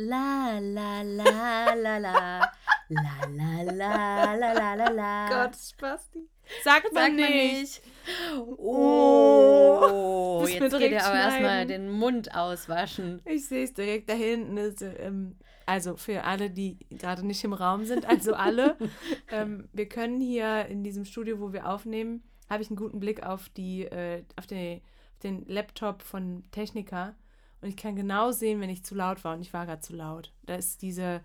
La la la la la. La la la la la la la. Gott, Spasti. Sagt man Sagt man nicht. nicht. Oh, wir jetzt geht er aber erstmal den Mund auswaschen. Ich sehe es direkt da hinten. Ist, ähm, also für alle, die gerade nicht im Raum sind, also alle. ähm, wir können hier in diesem Studio, wo wir aufnehmen, habe ich einen guten Blick auf, die, äh, auf, den, auf den Laptop von Techniker. Und ich kann genau sehen, wenn ich zu laut war. Und ich war gerade zu laut. Da ist diese,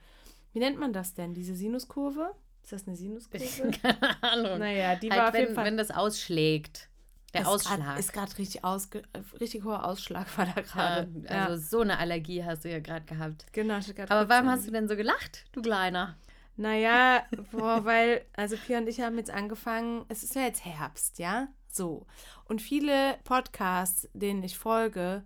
wie nennt man das denn? Diese Sinuskurve? Ist das eine Sinuskurve? Keine Ahnung. naja, die war halt, auf wenn, jeden Fall. wenn das ausschlägt. Der ist Ausschlag. Grad, ist gerade richtig, ausge, richtig hoher Ausschlag war da gerade. ja, also so eine Allergie hast du ja gerade gehabt. genau. ich grad Aber warum hast du denn so gelacht, du Kleiner? Naja, boah, weil, also Pia und ich haben jetzt angefangen, es ist ja jetzt Herbst, ja? So. Und viele Podcasts, denen ich folge,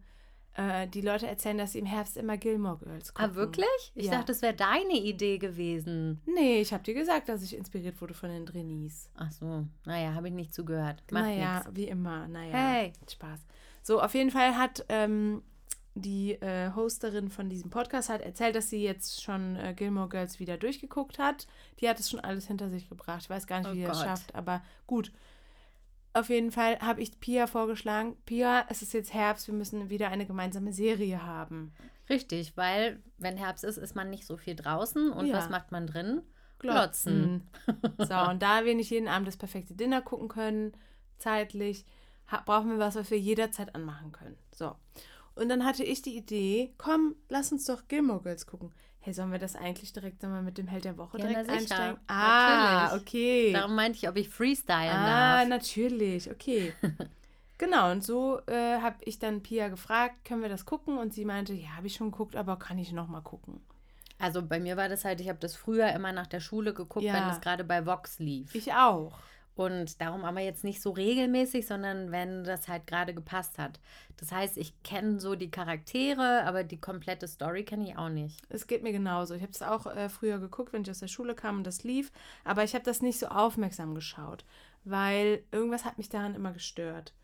äh, die Leute erzählen, dass sie im Herbst immer Gilmore Girls gucken. Ah, wirklich? Ich Ja. dachte, das wäre deine Idee gewesen. Nee, ich habe dir gesagt, dass ich inspiriert wurde von den Trainees. Ach so, naja, habe ich nicht zugehört. Macht naja, nix. wie immer, naja. Hey. Spaß. So, auf jeden Fall hat ähm, die äh, Hosterin von diesem Podcast hat erzählt, dass sie jetzt schon äh, Gilmore Girls wieder durchgeguckt hat. Die hat es schon alles hinter sich gebracht. Ich weiß gar nicht, Oh wie sie das Gott. schafft, aber gut. Auf jeden Fall habe ich Pia vorgeschlagen, Pia, es ist jetzt Herbst, wir müssen wieder eine gemeinsame Serie haben. Richtig, weil wenn Herbst ist, ist man nicht so viel draußen. Und Ja. was macht man drin? Glotzen. so, und da wir nicht jeden Abend das perfekte Dinner gucken können, zeitlich, brauchen wir was, was wir jederzeit anmachen können. So. Und dann hatte ich die Idee, komm, lass uns doch Gilmore Girls gucken. Hey, sollen wir das eigentlich direkt mal, mit dem Held der Woche Ja, direkt einsteigen? Ah, Natürlich. okay. Darum meinte ich, ob ich freestylen ah, darf. natürlich, okay. genau, und so äh, habe ich dann Pia gefragt, können wir das gucken? Und sie meinte, ja, habe ich schon geguckt, aber kann ich noch mal gucken. Also bei mir war das halt, ich habe das früher immer nach der Schule geguckt, Ja. wenn es gerade bei Vox lief. Ich auch. Und darum aber jetzt nicht so regelmäßig, sondern wenn das halt gerade gepasst hat. Das heißt, ich kenne so die Charaktere, aber die komplette Story kenne ich auch nicht. Es geht mir genauso. Ich habe es auch äh, früher geguckt, wenn ich aus der Schule kam und das lief. Aber ich habe das nicht so aufmerksam geschaut, weil irgendwas hat mich daran immer gestört.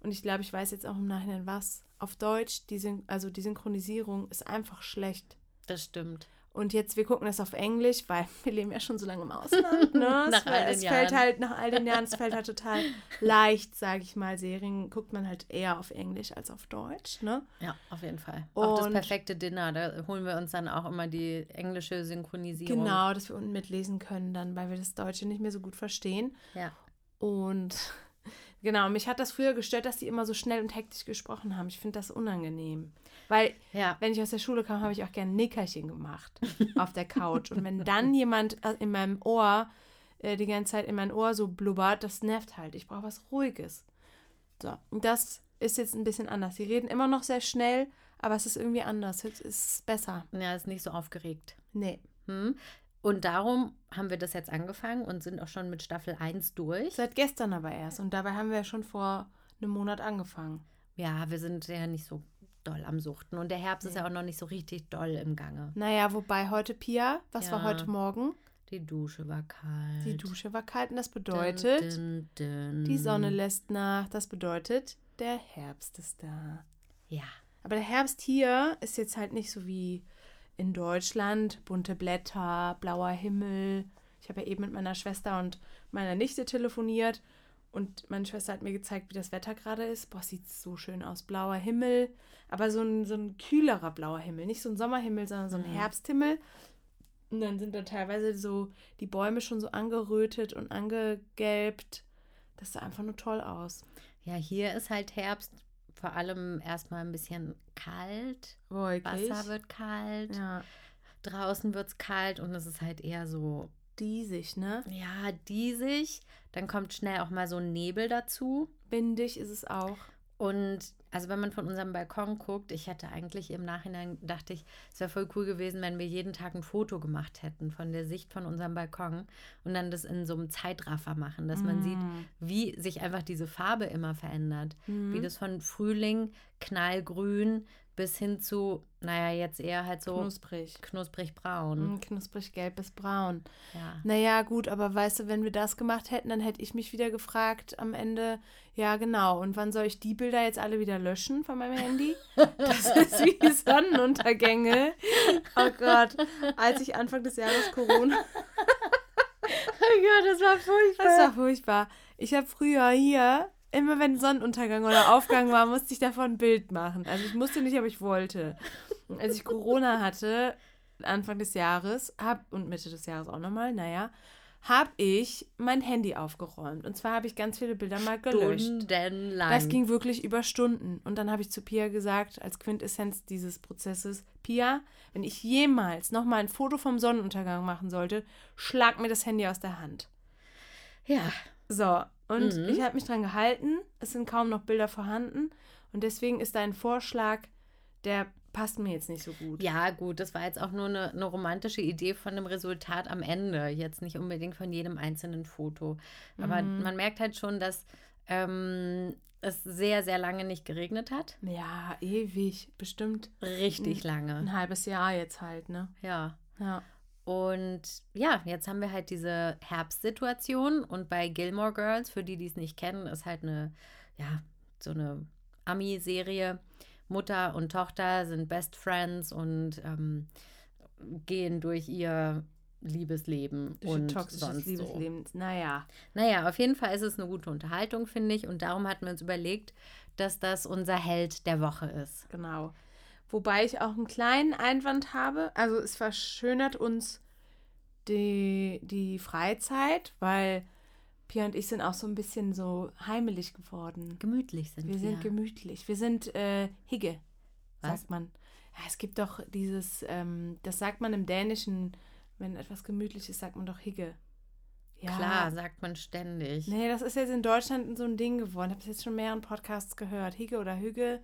Und ich glaube, ich weiß jetzt auch im Nachhinein was. Auf Deutsch, die Syn also die Synchronisierung ist einfach schlecht. Das stimmt. Und jetzt, wir gucken das auf Englisch, weil wir leben ja schon so lange im Ausland. Ne? Nach es, all den es fällt Jahren. halt nach all den Jahren, es fällt halt total leicht, sage ich mal. Serien guckt man halt eher auf Englisch als auf Deutsch. Ne? Ja, auf jeden Fall. auch das Und- perfekte Dinner, da holen wir uns dann auch immer die englische Synchronisierung. Genau, dass wir unten mitlesen können, dann, weil wir das Deutsche nicht mehr so gut verstehen. Ja. Und genau, mich hat das früher gestört, dass die immer so schnell und hektisch gesprochen haben. Ich finde das unangenehm. Weil, Ja. wenn ich aus der Schule kam, habe ich auch gerne Nickerchen gemacht auf der Couch. Und wenn dann jemand äh, in meinem Ohr äh, die ganze Zeit in mein Ohr so blubbert, das nervt halt. Ich brauche was Ruhiges. So, und das ist jetzt ein bisschen anders. Sie reden immer noch sehr schnell, aber es ist irgendwie anders. Es ist besser. Ja, ist nicht so aufgeregt. Nee. Hm? Und darum haben wir das jetzt angefangen und sind auch schon mit Staffel 1 durch. Seit gestern aber erst. Und dabei haben wir ja schon vor einem Monat angefangen. Ja, wir sind ja nicht so doll am Suchten. Und der Herbst ist ja auch noch nicht so richtig doll im Gange. Naja, wobei heute, Pia, was war Ja. heute Morgen? Die Dusche war kalt. Die Dusche war kalt und das bedeutet, Dün, dün, dün. die Sonne lässt nach. Das bedeutet, der Herbst ist da. Ja. Aber der Herbst hier ist jetzt halt nicht so wie in Deutschland. Bunte Blätter, blauer Himmel. Ich habe ja eben mit meiner Schwester und meiner Nichte telefoniert. Und meine Schwester hat mir gezeigt, wie das Wetter gerade ist. Boah, sieht so schön aus. Blauer Himmel, aber so ein, so ein kühler blauer Himmel. Nicht so ein Sommerhimmel, sondern so ein Herbsthimmel. Und dann sind da teilweise so die Bäume schon so angerötet und angegelbt. Das sah einfach nur toll aus. Ja, hier ist halt Herbst vor allem erstmal ein bisschen kalt. Wolkig. Wasser wird kalt. Ja. Draußen wird es kalt und es ist halt eher so, Diesig, ne? ja, diesig. Dann kommt schnell auch mal so ein Nebel dazu. Windig ist es auch. Und also wenn man von unserem Balkon guckt, ich hätte eigentlich im Nachhinein, dachte ich, es wäre voll cool gewesen, wenn wir jeden Tag ein Foto gemacht hätten von der Sicht von unserem Balkon und dann das in so einem Zeitraffer machen, dass man sieht, wie sich einfach diese Farbe immer verändert. Wie das von Frühling knallgrün bis hin zu, naja, jetzt eher halt so Knusprig. knusprig braun. Mm, Knusprig gelb bis braun. Ja. Naja, gut, aber weißt du, wenn wir das gemacht hätten, dann hätte ich mich wieder gefragt am Ende, ja genau, und wann soll ich die Bilder jetzt alle wieder löschen von meinem Handy? Das ist wie Sonnenuntergänge. Oh Gott, als ich Anfang des Jahres Corona, Oh Gott, das war furchtbar. das war furchtbar. Ich habe früher hier, immer wenn Sonnenuntergang oder Aufgang war, musste ich davon ein Bild machen. Also ich musste nicht, aber ich wollte. Und als ich Corona hatte, Anfang des Jahres, hab, und Mitte des Jahres auch nochmal, naja, habe ich mein Handy aufgeräumt. Und zwar habe ich ganz viele Bilder mal gelöscht. Stundenlang. Das ging wirklich über Stunden. Und dann habe ich zu Pia gesagt, als Quintessenz dieses Prozesses, Pia, wenn ich jemals nochmal ein Foto vom Sonnenuntergang machen sollte, schlag mir das Handy aus der Hand. Ja. So, und Mhm. ich habe mich dran gehalten. Es sind kaum noch Bilder vorhanden. Und deswegen ist dein Vorschlag, der passt mir jetzt nicht so gut. Ja, gut, das war jetzt auch nur eine, eine romantische Idee von dem Resultat am Ende. Jetzt nicht unbedingt von jedem einzelnen Foto. Aber Mhm. man merkt halt schon, dass ähm, es sehr, sehr lange nicht geregnet hat. Ja, ewig. Bestimmt Richtig lange. ein halbes Jahr jetzt halt, ne? Ja. Ja. Und ja, jetzt haben wir halt diese Herbstsituation und bei Gilmore Girls, für die, die es nicht kennen, ist halt eine, ja, so eine Ami-Serie. Mutter und Tochter sind Best Friends und ähm, gehen durch ihr Liebesleben Durch und ein toxisches sonst so. Liebesleben. Naja. Naja, auf jeden Fall ist es eine gute Unterhaltung, finde ich. Und darum hatten wir uns überlegt, dass das unser Held der Woche ist. Genau. Wobei ich auch einen kleinen Einwand habe. Also es verschönert uns die, die Freizeit, weil Pia und ich sind auch so ein bisschen so heimelig geworden. Gemütlich sind wir. Wir sind gemütlich. Wir sind äh, Higge, Was? sagt man. Ja, es gibt doch dieses, ähm, das sagt man im Dänischen, wenn etwas gemütlich ist, sagt man doch Higge. Ja. Klar, sagt man ständig. Nee, das ist jetzt in Deutschland so ein Ding geworden. Ich habe es jetzt schon in mehreren Podcasts gehört. Higge oder Hügge.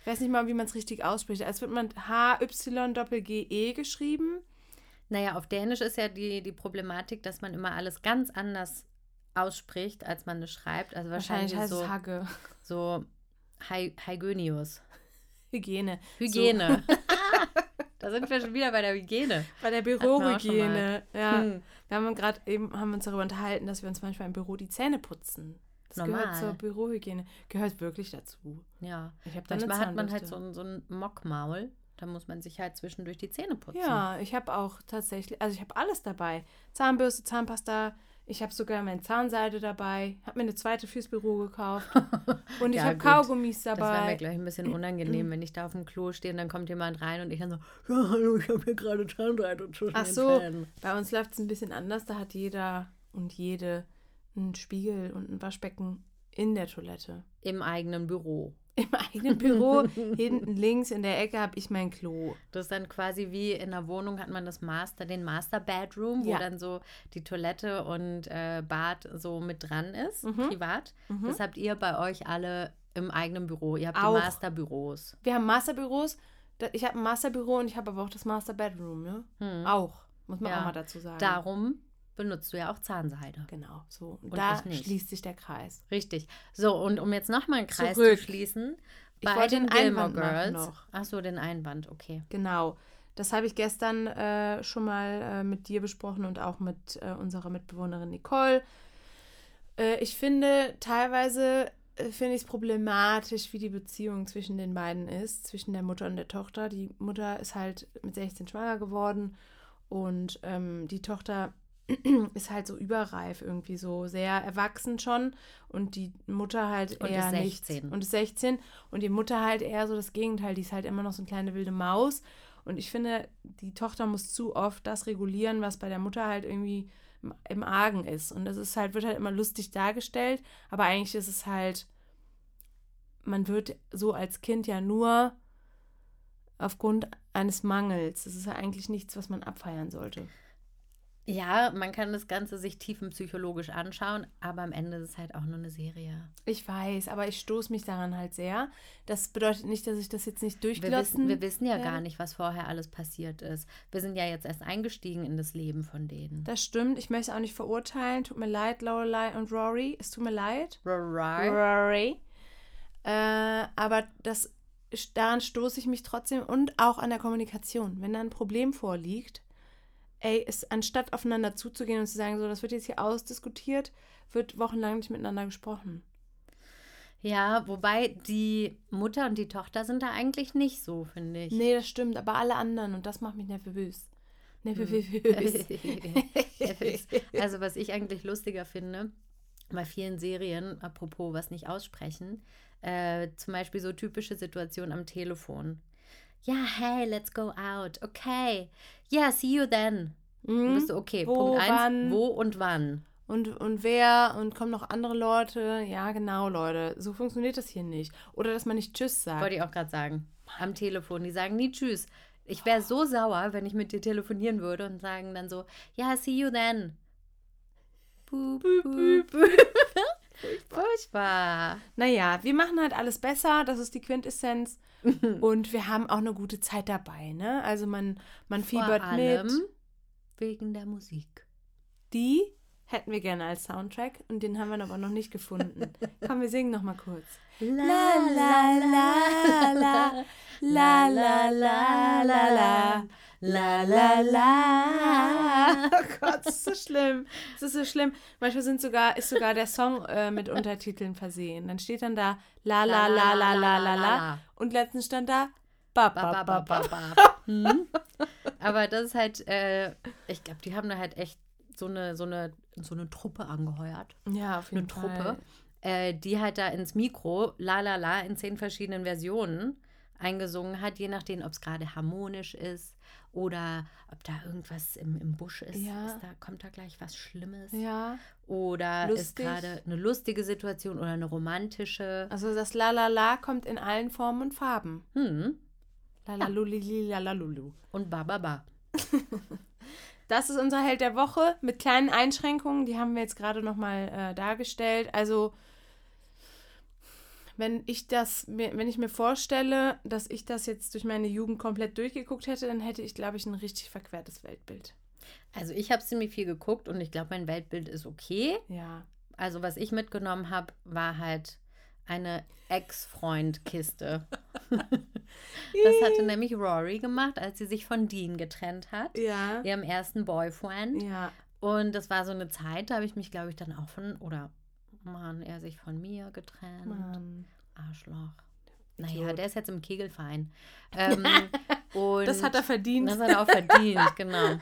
Ich weiß nicht mal, wie man es richtig ausspricht. Es wird man H-Y-G-E geschrieben. Naja, auf Dänisch ist ja die, die Problematik, dass man immer alles ganz anders ausspricht, als man es schreibt. Also wahrscheinlich, Wahrscheinlich heißt so, es Hagge. so Hy Hygienius. Hygiene. Hygiene. da sind wir schon wieder bei der Hygiene. Bei der Bürohygiene. Ja. Hm. Wir haben gerade eben haben uns darüber unterhalten, dass wir uns manchmal im Büro die Zähne putzen. Das Normal. gehört zur Bürohygiene. Gehört wirklich dazu. Ja. Ich eine Manchmal hat man halt so ein, so ein Mockmaul. Da muss man sich halt zwischendurch die Zähne putzen. Ja, ich habe auch tatsächlich, also ich habe alles dabei. Zahnbürste, Zahnpasta. Ich habe sogar meine Zahnseide dabei. Habe mir eine zweite fürs Büro gekauft. Und ich Ja, habe. Kaugummis Das wäre mir dabei. gleich ein bisschen unangenehm, wenn ich da auf dem Klo stehe und dann kommt jemand rein und ich dann so, ja, hallo, ich habe hier gerade Zahnseide zwischen Ach den so, Zähnen. bei uns läuft es ein bisschen anders. Da hat jeder und jede einen Spiegel und ein Waschbecken in der Toilette. Im eigenen Büro. Im eigenen Büro, hinten links in der Ecke, habe ich mein Klo. Das ist dann quasi wie in der Wohnung hat man das Master, den Master Bedroom, wo Ja. dann so die Toilette und äh, Bad so mit dran ist, Mhm. privat. Mhm. Das habt ihr bei euch alle im eigenen Büro. Ihr habt Auch. die Masterbüros. Wir haben Masterbüros. Ich habe ein Masterbüro und ich habe aber auch das Master Bedroom, ne? Hm. Auch, muss man Ja. auch mal dazu sagen. Darum benutzt du ja auch Zahnseide. Genau, so. Und, Und da ich schließt sich der Kreis. Richtig. So, und um jetzt nochmal einen Kreis Zurück. zu schließen, Ich bei wollte den den Gilmore Girls. noch. Ach so, den Einwand, okay. Genau. Das habe ich gestern äh, schon mal äh, mit dir besprochen und auch mit äh, unserer Mitbewohnerin Nicole. Äh, ich finde, teilweise äh, finde ich es problematisch, wie die Beziehung zwischen den beiden ist, zwischen der Mutter und der Tochter. Die Mutter ist halt mit 16 schwanger geworden und ähm, die Tochter ist halt so überreif irgendwie so sehr erwachsen schon und die Mutter halt Und eher ist nicht. 16. und ist 16 und die Mutter halt eher so das Gegenteil die ist halt immer noch so eine kleine wilde Maus. Und ich finde die Tochter muss zu oft das regulieren was bei der Mutter halt irgendwie im- im Argen ist. Und das ist halt wird halt immer lustig dargestellt. Aber eigentlich ist es halt man wird so als Kind ja nur aufgrund eines Mangels. Das ist ja eigentlich nichts was man abfeiern sollte Ja, man kann das Ganze sich tiefenpsychologisch anschauen, aber am Ende ist es halt auch nur eine Serie. Ich weiß, aber ich stoße mich daran halt sehr. Das bedeutet nicht, dass ich das jetzt nicht Wir durchgelassen wissen, wir wissen ja werde. gar nicht, was vorher alles passiert ist. Wir sind ja jetzt erst eingestiegen in das Leben von denen. Das stimmt. Ich möchte es auch nicht verurteilen. Tut mir leid, Lorelei und Rory. Es tut mir leid. Right. Rory. Äh, aber das daran stoße ich mich trotzdem und auch an der Kommunikation. Wenn da ein Problem vorliegt, ey, ist, anstatt aufeinander zuzugehen und zu sagen, so, das wird jetzt hier ausdiskutiert, wird wochenlang nicht miteinander gesprochen. Ja, wobei die Mutter und die Tochter sind da eigentlich nicht so, finde ich. Nee, das stimmt, aber alle anderen und das macht mich nervös. Nervös. Nervös. also, was ich eigentlich lustiger finde, bei vielen Serien, apropos was nicht aussprechen, äh, zum Beispiel so typische Situationen am Telefon. Ja, hey, let's go out. Okay. Yeah, see you then. Mhm. Bist du okay? Wo, Punkt eins, wann? wo und wann? Und, und wer und kommen noch andere Leute? Ja, genau, Leute. So funktioniert das hier nicht. Oder dass man nicht Tschüss sagt. Wollte ich auch gerade sagen. Am Telefon. Die sagen nie Tschüss. Ich wäre so sauer, wenn ich mit dir telefonieren würde und sagen dann so, ja, see you then. Boop, boop, boop. Furchtbar. Naja, wir machen halt alles besser, das ist die Quintessenz. und wir haben auch eine gute Zeit dabei, ne? Also man, man fiebert Vor allem mit. Wegen der Musik. Die hätten wir gerne als Soundtrack und den haben wir aber noch nicht gefunden. Komm, wir singen noch mal kurz. La la la la la la la la la la la la. Oh Gott, das ist so schlimm. Das ist so schlimm. Manchmal sind sogar, ist sogar der Song äh, mit Untertiteln versehen. Dann steht dann da la la la la la la la und letztens stand da ba ba ba ba. ba. Hm? Aber das ist halt, äh, ich glaube, die haben da halt echt so eine, so eine, so eine Truppe angeheuert. Ja, auf jeden eine Fall. Truppe, äh, die halt da ins Mikro La La La in zehn verschiedenen Versionen eingesungen hat, je nachdem, ob es gerade harmonisch ist oder ob da irgendwas im, im Busch ist. Ja. ist da, kommt da gleich was Schlimmes? Ja. Oder ist Lustig. gerade eine lustige Situation oder eine romantische? Also das La La La kommt in allen Formen und Farben. Hm. La La Lulili La La Lulu. Und ba ba ba. Das ist unser Held der Woche mit kleinen Einschränkungen. Die haben wir jetzt gerade nochmal äh, dargestellt. Also, wenn ich das, mir- wenn ich mir vorstelle, dass ich das jetzt durch meine Jugend komplett durchgeguckt hätte, dann hätte ich, glaube ich, ein richtig verquertes Weltbild. Also ich habe ziemlich viel geguckt und ich glaube, mein Weltbild ist okay. Ja. Also was ich mitgenommen habe, war halt eine Ex-Freund-Kiste. das hatte nämlich Rory gemacht, als sie sich von Dean getrennt hat, Ja. ihrem ersten Boyfriend. Ja. Und das war so eine Zeit, da habe ich mich, glaube ich, dann auch von, oder Mann, er sich von mir getrennt. Mann. Arschloch. Naja, Idiot. der ist jetzt im Kegelverein. Ähm, und Das hat er verdient. das hat er auch verdient, genau.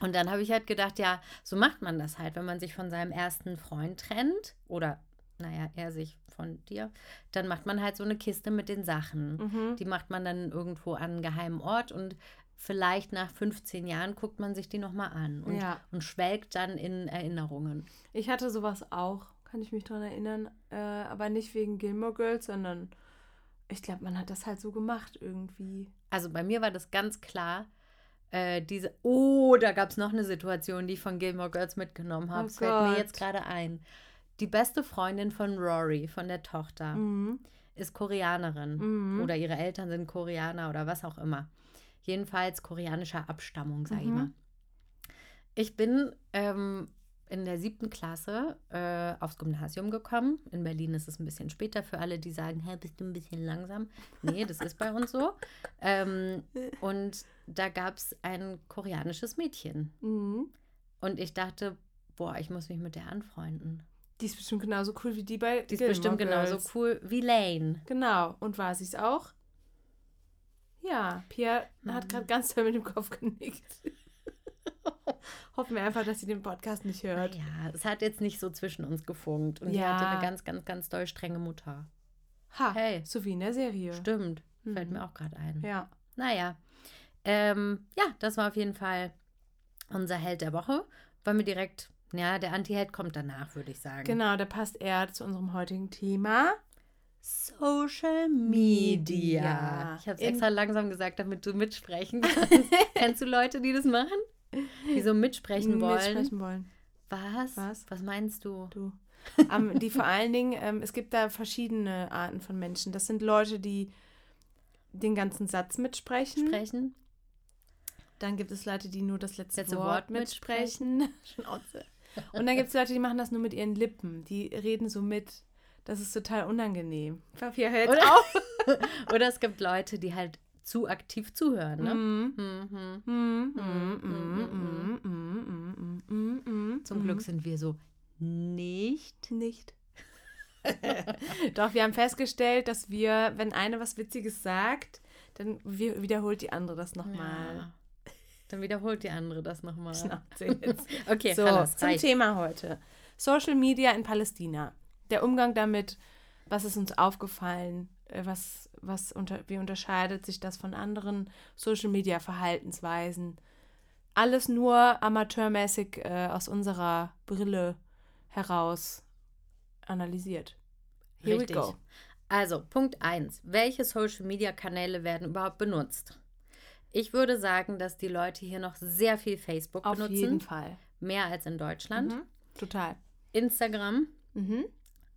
Und dann habe ich halt gedacht, ja, so macht man das halt, wenn man sich von seinem ersten Freund trennt oder, naja, er sich von dir, dann macht man halt so eine Kiste mit den Sachen. Mhm. Die macht man dann irgendwo an einen geheimen Ort und vielleicht nach 15 Jahren guckt man sich die nochmal an und, Ja. und schwelgt dann in Erinnerungen. Ich hatte sowas auch, kann ich mich daran erinnern. Äh, aber nicht wegen Gilmore Girls, sondern ich glaube, man hat das halt so gemacht irgendwie. Also bei mir war das ganz klar, äh, diese, oh, da gab es noch eine Situation, die ich von Gilmore Girls mitgenommen habe. Oh fällt mir Gott. jetzt gerade ein. Die beste Freundin von Rory, von der Tochter, Mhm. ist Koreanerin. Mhm. Oder ihre Eltern sind Koreaner oder was auch immer. Jedenfalls koreanischer Abstammung, sage ich Mhm. mal. Ich bin ähm, in der siebten Klasse äh, aufs Gymnasium gekommen. In Berlin ist es ein bisschen später für alle, die sagen, hä, bist du ein bisschen langsam? Nee, das ist bei uns so. Ähm, und da gab es ein koreanisches Mädchen. Mhm. Und ich dachte, boah, ich muss mich mit der anfreunden. Die ist bestimmt genauso cool wie die bei Die ist Gilmore bestimmt genauso Girls. cool wie Lane. Genau. Und war sie es auch? Ja, Pierre hat gerade ganz toll mit dem Kopf genickt. Hoffen wir einfach, dass sie den Podcast nicht hört. Ja, es hat jetzt nicht so zwischen uns gefunkt. Und Ja. hatte eine ganz, ganz, ganz doll strenge Mutter. Ha, Hey. so wie in der Serie. Stimmt. Fällt Mhm. mir auch gerade ein. Ja. Naja. Ähm, ja, das war auf jeden Fall unser Held der Woche. Wollen wir direkt, ja, der Anti-Held kommt danach, würde ich sagen. Genau, der passt eher zu unserem heutigen Thema. Social Media. Ich habe es extra langsam gesagt, damit du mitsprechen kannst. Kennst du Leute, die das machen? Die so mitsprechen wollen? Mitsprechen wollen. Was? Was? Was meinst du? Du. Ähm, die vor allen Dingen, ähm, es gibt da verschiedene Arten von Menschen. Das sind Leute, die den ganzen Satz mitsprechen. Sprechen? Dann gibt es Leute, die nur das letzte, Letzte Wort, Wort mitsprechen. Schnauze. Und dann gibt es Leute, die machen das nur mit ihren Lippen. Die reden so mit. Das ist total unangenehm. Papier hört Oder- auf. Oder es gibt Leute, die halt zu aktiv zuhören, ne? Mhm. Mhm. Mm, Zum. Glück sind wir so nicht. nicht. Doch, wir haben festgestellt, dass wir, wenn eine was Witziges sagt, dann wi- wiederholt die andere das nochmal. Ja. Dann wiederholt die andere das nochmal. Schnauze jetzt. Okay, so, Hallas, zum reicht. Thema heute. Social Media in Palästina. Der Umgang damit, was ist uns aufgefallen, was, was unter, wie unterscheidet sich das von anderen Social Media Verhaltensweisen? Alles nur amateurmäßig äh, aus unserer Brille heraus analysiert. Here Richtig. we go. Also, Punkt 1. Welche Social-Media-Kanäle werden überhaupt benutzt? Ich würde sagen, dass die Leute hier noch sehr viel Facebook Auf benutzen. jeden Fall. Mehr als in Deutschland. Mhm. Total. Instagram, Mhm.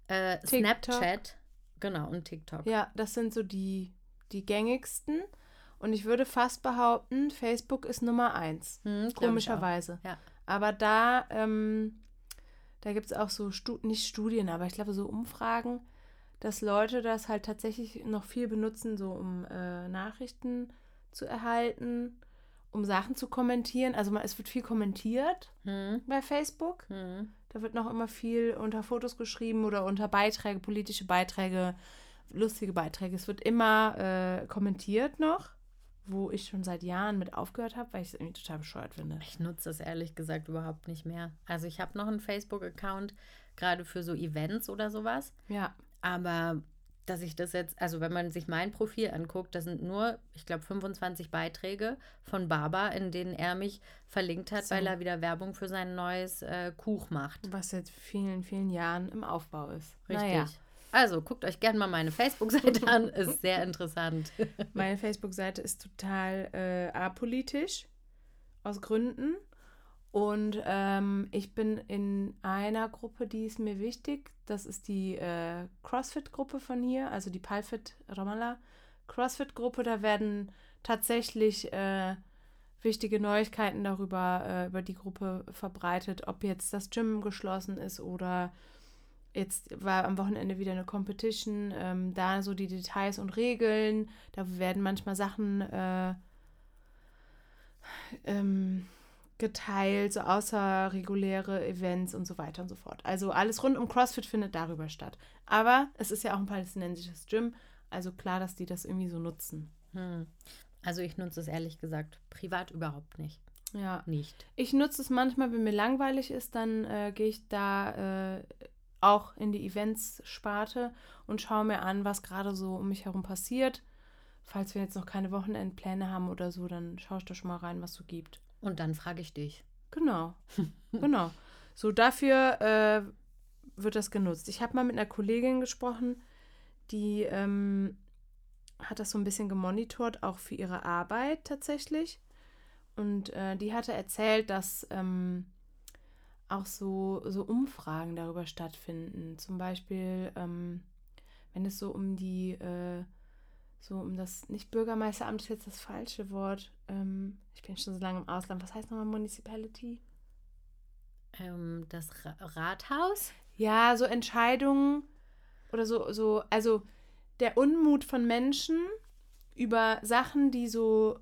äh. Snapchat, genau, und TikTok. Ja, das sind so die, die gängigsten. Und ich würde fast behaupten, Facebook ist Nummer eins. Hm, Komischerweise. Ja. Aber da, ähm, da gibt es auch so, Stu nicht Studien, aber ich glaube so Umfragen, dass Leute das halt tatsächlich noch viel benutzen, so um äh, Nachrichten zu erhalten, um Sachen zu kommentieren. Also man, es wird viel kommentiert Hm, bei Facebook. hm. Da wird noch immer viel unter Fotos geschrieben oder unter Beiträge, politische Beiträge, lustige Beiträge. Es wird immer äh, kommentiert noch, wo ich schon seit Jahren mit aufgehört habe, weil ich es irgendwie total bescheuert finde. Ich nutze das ehrlich gesagt überhaupt nicht mehr. Also ich habe noch einen Facebook-Account, gerade für so Events oder sowas. Ja, Aber dass ich das jetzt, also wenn man sich mein Profil anguckt, das sind nur, ich glaube, 25 Beiträge von Baba, in denen er mich verlinkt hat, So. weil er wieder Werbung für sein neues äh, Kuch macht. was seit vielen, vielen Jahren im Aufbau ist. Richtig. Naja, Also guckt euch gerne mal meine Facebook-Seite an, ist sehr interessant. meine Facebook-Seite ist total äh, apolitisch, aus Gründen. Und ähm, ich bin in einer Gruppe, die ist mir wichtig. Das ist die äh, CrossFit-Gruppe von hier, also die Palfit Ramallah CrossFit-Gruppe. Da werden tatsächlich äh, wichtige Neuigkeiten darüber, äh, über die Gruppe verbreitet, ob jetzt das Gym geschlossen ist oder jetzt war am Wochenende wieder eine Competition. Ähm, da so die Details und Regeln. Da werden manchmal Sachen äh, ähm, geteilt, so außerreguläre Events und so weiter und so fort. Also alles rund um CrossFit findet darüber statt. Aber es ist ja auch ein palästinensisches Gym, also klar, dass die das irgendwie so nutzen. Hm. Also ich nutze es ehrlich gesagt privat überhaupt nicht. Ja. Nicht. Ich nutze es manchmal, wenn mir langweilig ist, dann äh, gehe ich da äh, auch in die Events-Sparte und schaue mir an, was gerade so um mich herum passiert. Falls wir jetzt noch keine Wochenendpläne haben oder so, dann schaue ich da schon mal rein, was so gibt. Und dann frage ich dich. Genau, genau. So dafür äh, wird das genutzt. Ich habe mal mit einer Kollegin gesprochen, die ähm, hat das so ein bisschen gemonitort, auch für ihre Arbeit tatsächlich. Und äh, die hatte erzählt, dass ähm, auch so, so Umfragen darüber stattfinden. Zum Beispiel, ähm, wenn es so um die, äh, so um das, nicht Bürgermeisteramt ist jetzt das falsche Wort. Ähm, ich bin schon so lange im Ausland. Was heißt nochmal Municipality? Ähm, das Ra Rathaus? Ja, so Entscheidungen oder so, so, also der Unmut von Menschen über Sachen, die so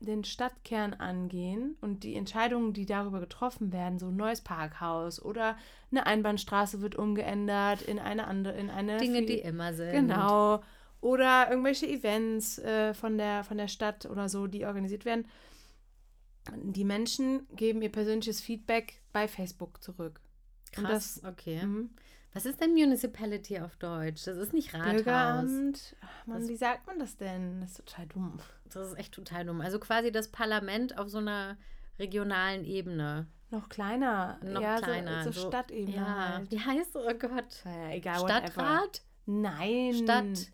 den Stadtkern angehen und die Entscheidungen, die darüber getroffen werden, so ein neues Parkhaus oder eine Einbahnstraße wird umgeändert in eine andere, in eine Dinge, viel- die immer sind. Genau. Oder irgendwelche Events äh, von, der, von der Stadt oder so, die organisiert werden. Die Menschen geben ihr persönliches Feedback bei Facebook zurück. Krass, das- okay. Mhm. Was ist denn Municipality auf Deutsch? Das ist nicht Rathaus. Bürgeramt. Ach Mann, Das- wie sagt man das denn? Das ist total dumm. Das ist echt total dumm. Also quasi das Parlament auf so einer regionalen Ebene. Noch kleiner. Noch ja, kleiner. So, so Stadtebene Ja, halt. wie heißt es? Oh Gott. Naja, egal, whatever. Stadtrat? Nein. Stadt.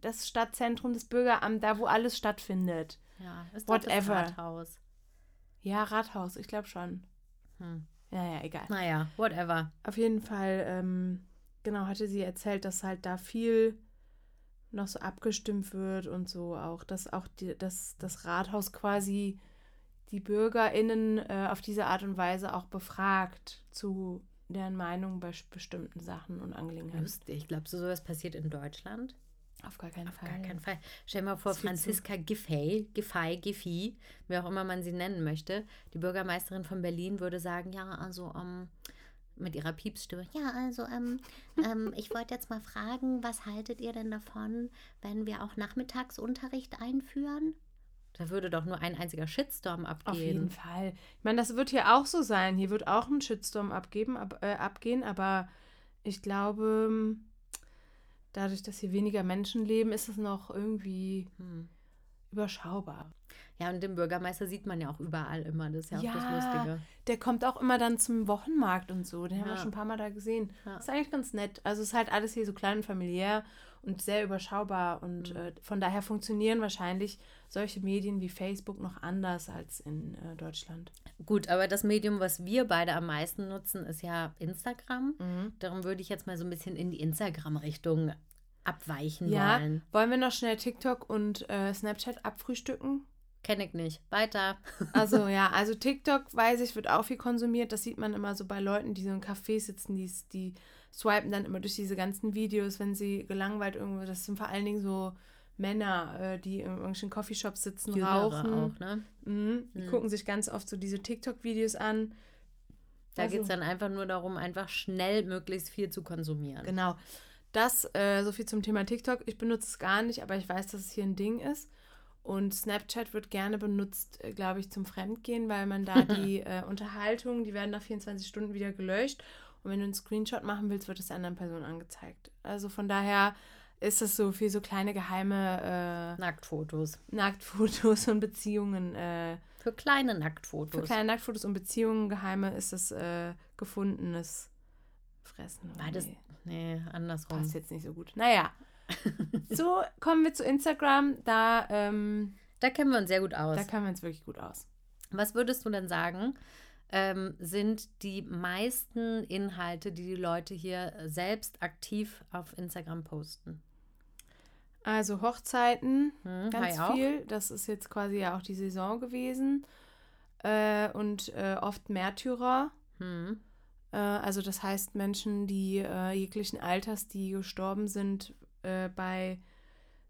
Das Stadtzentrum, das Bürgeramt, da wo alles stattfindet. Ja, ist doch das Whatever. Rathaus. Ja, Rathaus, ich glaube schon. Hm. Ja, ja, egal. Naja, whatever. Auf jeden Fall, ähm, genau, hatte sie erzählt, dass halt da viel noch so abgestimmt wird und so auch, dass auch die, dass das Rathaus quasi die BürgerInnen äh, auf diese Art und Weise auch befragt zu deren Meinung bei bestimmten Sachen und Angelegenheiten. Lustig. Glaubst du, sowas passiert in Deutschland? Auf gar keinen Auf Fall. gar keinen Fall. Stell dir mal vor, Franziska Giffey, Giffey, Giffey, wie auch immer man sie nennen möchte, die Bürgermeisterin von Berlin würde sagen, ja, also ähm, mit ihrer Piepsstimme, ja, also ähm, ähm, ich wollte jetzt mal fragen, was haltet ihr denn davon, wenn wir auch Nachmittagsunterricht einführen? Da würde doch nur ein einziger Shitstorm abgehen. Auf jeden Fall. Ich meine, das wird hier auch so sein. Hier wird auch ein Shitstorm abgeben, ab, äh, abgehen, aber ich glaube, dadurch, dass hier weniger Menschen leben, ist es noch irgendwie Hm. überschaubar. Ja, und den Bürgermeister sieht man ja auch überall immer. Das ist ja auch das Ja. Lustige. Der kommt auch immer dann zum Wochenmarkt und so. Den haben wir Ja. schon ein paar Mal da gesehen. Ja. Das ist eigentlich ganz nett. Also es ist halt alles hier so klein und familiär und sehr überschaubar. Und Mhm. äh, von daher funktionieren wahrscheinlich solche Medien wie Facebook noch anders als in äh, Deutschland. Gut, aber das Medium, was wir beide am meisten nutzen, ist ja Instagram. Mhm. Darum würde ich jetzt mal so ein bisschen in die Instagram-Richtung abweichen Ja, wollen. wollen wir noch schnell TikTok und äh, Snapchat abfrühstücken? Kenne ich nicht. Weiter. Also ja, also TikTok, weiß ich, wird auch viel konsumiert. Das sieht man immer so bei Leuten, die so im Café sitzen, die, die swipen dann immer durch diese ganzen Videos, wenn sie gelangweilt irgendwo, das sind vor allen Dingen so Männer, äh, die in irgendwelchen Coffeeshops sitzen, Jüngere rauchen. auch, ne? Mhm. Die Mhm. gucken sich ganz oft so diese TikTok-Videos an. Da Also- geht es dann einfach nur darum, einfach schnell möglichst viel zu konsumieren. Genau. Das, äh, so viel zum Thema TikTok. Ich benutze es gar nicht, aber ich weiß, dass es hier ein Ding ist. Und Snapchat wird gerne benutzt, äh, glaube ich, zum Fremdgehen, weil man da die äh, Unterhaltungen, die werden nach 24 Stunden wieder gelöscht. Und wenn du einen Screenshot machen willst, wird es der anderen Person angezeigt. Also von daher ist es so für so kleine geheime Nacktfotos. äh, Nacktfotos und Beziehungen. Äh, Für kleine für Nacktfotos. kleine Nacktfotos und Beziehungen geheime ist es äh, gefundenes Fressen. War das- Nee. Andersrum. Passt jetzt nicht so gut. Naja. so, kommen wir zu Instagram. Da, ähm, Da kennen wir uns sehr gut aus. da kann man es wirklich gut aus. Was würdest du denn sagen, ähm, sind die meisten Inhalte, die die Leute hier selbst aktiv auf Instagram posten? Also Hochzeiten, Hm, ganz auch. viel. Das ist jetzt quasi ja auch die Saison gewesen. Äh, und äh, oft Märtyrer. Hm. Äh, also das heißt Menschen, die äh, jeglichen Alters, die gestorben sind äh, bei,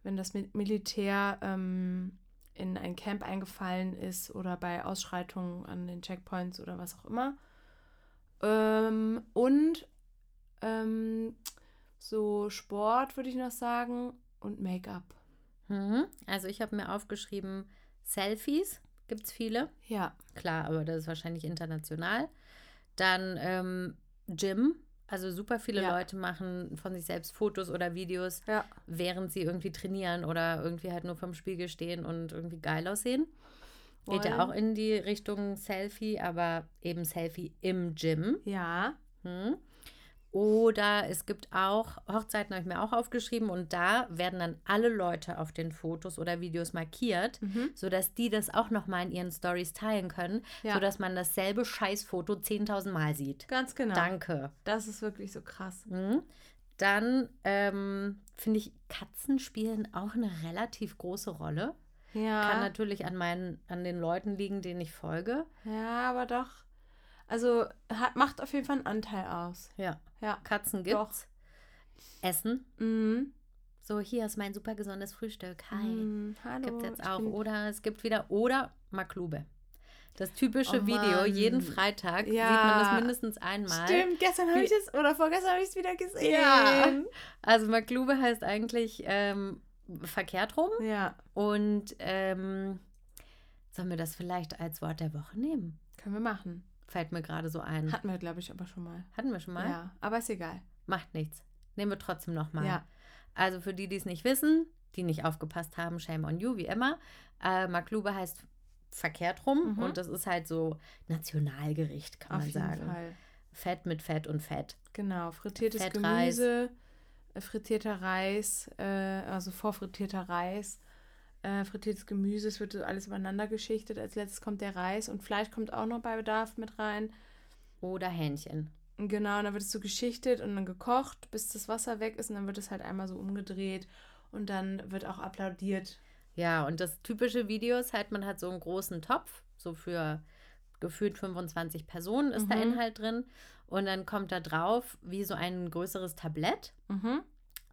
wenn das Mi- Militär ähm, in ein Camp eingefallen ist oder bei Ausschreitungen an den Checkpoints oder was auch immer. Ähm, und ähm, so Sport würde ich noch sagen und Make-up. Mhm. Also ich habe mir aufgeschrieben, Selfies gibt es viele. Ja, Klar, aber das ist wahrscheinlich international. Dann ähm, Gym. Also super viele Ja. Leute machen von sich selbst Fotos oder Videos, ja. während sie irgendwie trainieren oder irgendwie halt nur vorm Spiegel stehen und irgendwie geil aussehen. Geht ja auch in die Richtung Selfie, aber eben Selfie im Gym. Ja, Hm. Oder es gibt auch, Hochzeiten habe ich mir auch aufgeschrieben und da werden dann alle Leute auf den Fotos oder Videos markiert, Mhm. sodass die das auch nochmal in ihren Stories teilen können, Ja. sodass man dasselbe Scheißfoto 10.000 Mal sieht. ganz genau. Danke. Das ist wirklich so krass. Mhm. Dann ähm, finde ich, Katzen spielen auch eine relativ große Rolle. Ja. Kann natürlich an, meinen, an den Leuten liegen, denen ich folge. Ja, aber doch. Also hat, macht auf jeden Fall einen Anteil aus. Ja, Ja. Katzen Doch. gibt's. Essen. Mhm. So, hier ist mein super gesundes Frühstück. Hi. Mhm. Hallo. Gibt es jetzt auch. Oder es gibt wieder. Oder Maklube. Das typische Oh Video, jeden Freitag Ja. sieht man das mindestens einmal. Stimmt, gestern habe ich es, oder vorgestern habe ich es wieder gesehen. Ja. Also Maklube heißt eigentlich ähm, verkehrt rum. Ja. Und ähm, sollen wir das vielleicht als Wort der Woche nehmen? Können wir machen. Fällt mir gerade so ein. Hatten wir, glaube ich, aber schon mal. Hatten wir schon mal? Ja, aber ist egal. Macht nichts. Nehmen wir trotzdem nochmal. Ja. Also für die, die es nicht wissen, die nicht aufgepasst haben, shame on you, wie immer. Äh, Maklube heißt verkehrt rum Mhm. und das ist halt so Nationalgericht, kann Auf man sagen. Fall. Fett mit Fett und Fett. Genau. Frittiertes Fettreis. Gemüse, äh, frittierter Reis, äh, also vorfrittierter Reis, äh, frittiertes Gemüse, es wird so alles übereinander geschichtet. Als letztes kommt der Reis und Fleisch kommt auch noch bei Bedarf mit rein. Oder Hähnchen. Genau, und dann wird es so geschichtet und dann gekocht, bis das Wasser weg ist und dann wird es halt einmal so umgedreht und dann wird auch applaudiert. Ja, und das typische Video ist halt, man hat so einen großen Topf, so für gefühlt 25 Personen ist Mhm. da Inhalt drin. Und dann kommt da drauf wie so ein größeres Tablett. Mhm.